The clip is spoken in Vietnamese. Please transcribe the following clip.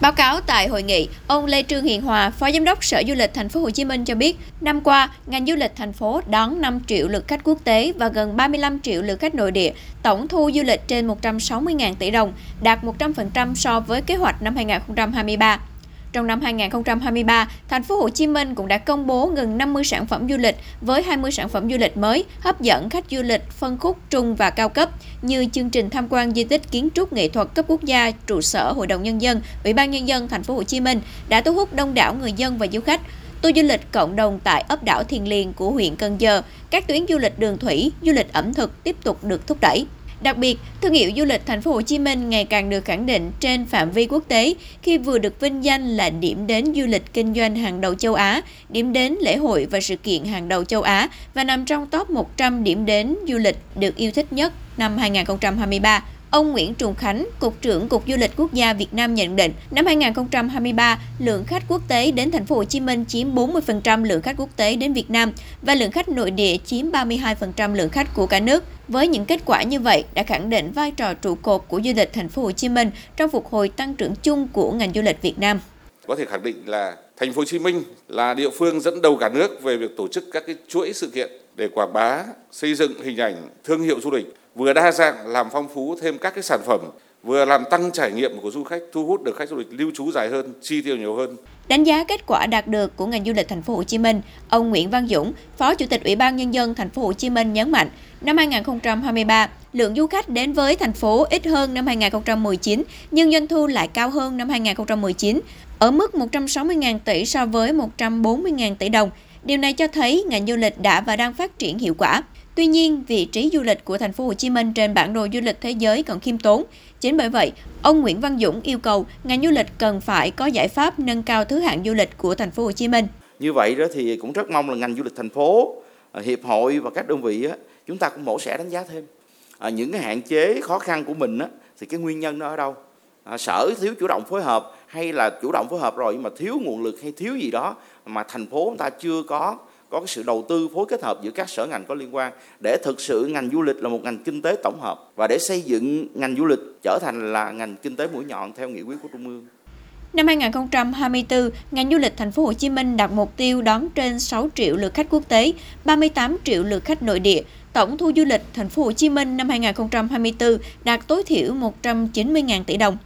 Báo cáo tại hội nghị, ông Lê Trương Hiền Hòa, Phó Giám đốc Sở Du lịch Thành phố Hồ Chí Minh cho biết, năm qua, ngành du lịch thành phố đón 5 triệu lượt khách quốc tế và gần 35 triệu lượt khách nội địa, tổng thu du lịch trên 160.000 tỷ đồng, đạt 100% so với kế hoạch năm 2023. Trong năm 2023, thành phố Hồ Chí Minh cũng đã công bố gần 50 sản phẩm du lịch với 20 sản phẩm du lịch mới hấp dẫn khách du lịch phân khúc trung và cao cấp như chương trình tham quan di tích kiến trúc nghệ thuật cấp quốc gia, trụ sở Hội đồng nhân dân, Ủy ban nhân dân thành phố Hồ Chí Minh đã thu hút đông đảo người dân và du khách. Tour du lịch cộng đồng tại ấp đảo Thiền Liền của huyện Cần Giờ, các tuyến du lịch đường thủy, du lịch ẩm thực tiếp tục được thúc đẩy. Đặc biệt, thương hiệu du lịch thành phố Hồ Chí Minh ngày càng được khẳng định trên phạm vi quốc tế khi vừa được vinh danh là điểm đến du lịch kinh doanh hàng đầu châu Á, điểm đến lễ hội và sự kiện hàng đầu châu Á và nằm trong top 100 điểm đến du lịch được yêu thích nhất năm 2023. Ông Nguyễn Trùng Khánh, Cục trưởng Cục Du lịch Quốc gia Việt Nam nhận định, năm 2023, lượng khách quốc tế đến thành phố Hồ Chí Minh chiếm 40% lượng khách quốc tế đến Việt Nam và lượng khách nội địa chiếm 32% lượng khách của cả nước. Với những kết quả như vậy đã khẳng định vai trò trụ cột của du lịch thành phố Hồ Chí Minh trong phục hồi tăng trưởng chung của ngành du lịch Việt Nam. Có thể khẳng định là thành phố Hồ Chí Minh là địa phương dẫn đầu cả nước về việc tổ chức các cái chuỗi sự kiện để quảng bá, xây dựng hình ảnh thương hiệu du lịch vừa đa dạng làm phong phú thêm các cái sản phẩm vừa làm tăng trải nghiệm của du khách, thu hút được khách du lịch lưu trú dài hơn, chi tiêu nhiều hơn. Đánh giá kết quả đạt được của ngành du lịch thành phố Hồ Chí Minh, ông Nguyễn Văn Dũng, Phó Chủ tịch Ủy ban nhân dân thành phố Hồ Chí Minh nhấn mạnh, năm 2023, lượng du khách đến với thành phố ít hơn năm 2019, nhưng doanh thu lại cao hơn năm 2019, ở mức 160.000 tỷ so với 140.000 tỷ đồng. Điều này cho thấy ngành du lịch đã và đang phát triển hiệu quả. Tuy nhiên, vị trí du lịch của thành phố Hồ Chí Minh trên bản đồ du lịch thế giới còn khiêm tốn. Chính bởi vậy, ông Nguyễn Văn Dũng yêu cầu ngành du lịch cần phải có giải pháp nâng cao thứ hạng du lịch của thành phố Hồ Chí Minh. Như vậy đó thì cũng rất mong là ngành du lịch thành phố, à, hiệp hội và các đơn vị chúng ta cũng mổ xẻ đánh giá thêm à, những cái hạn chế khó khăn của mình thì cái nguyên nhân nó ở đâu à, sở thiếu chủ động phối hợp hay là chủ động phối hợp rồi nhưng mà thiếu nguồn lực hay thiếu gì đó mà thành phố chúng ta chưa có có cái sự đầu tư phối kết hợp giữa các sở ngành có liên quan để thực sự ngành du lịch là một ngành kinh tế tổng hợp và để xây dựng ngành du lịch trở thành là ngành kinh tế mũi nhọn theo nghị quyết của Trung ương. Năm 2024, ngành du lịch thành phố Hồ Chí Minh đặt mục tiêu đón trên 6 triệu lượt khách quốc tế, 38 triệu lượt khách nội địa. Tổng thu du lịch thành phố Hồ Chí Minh năm 2024 đạt tối thiểu 190.000 tỷ đồng.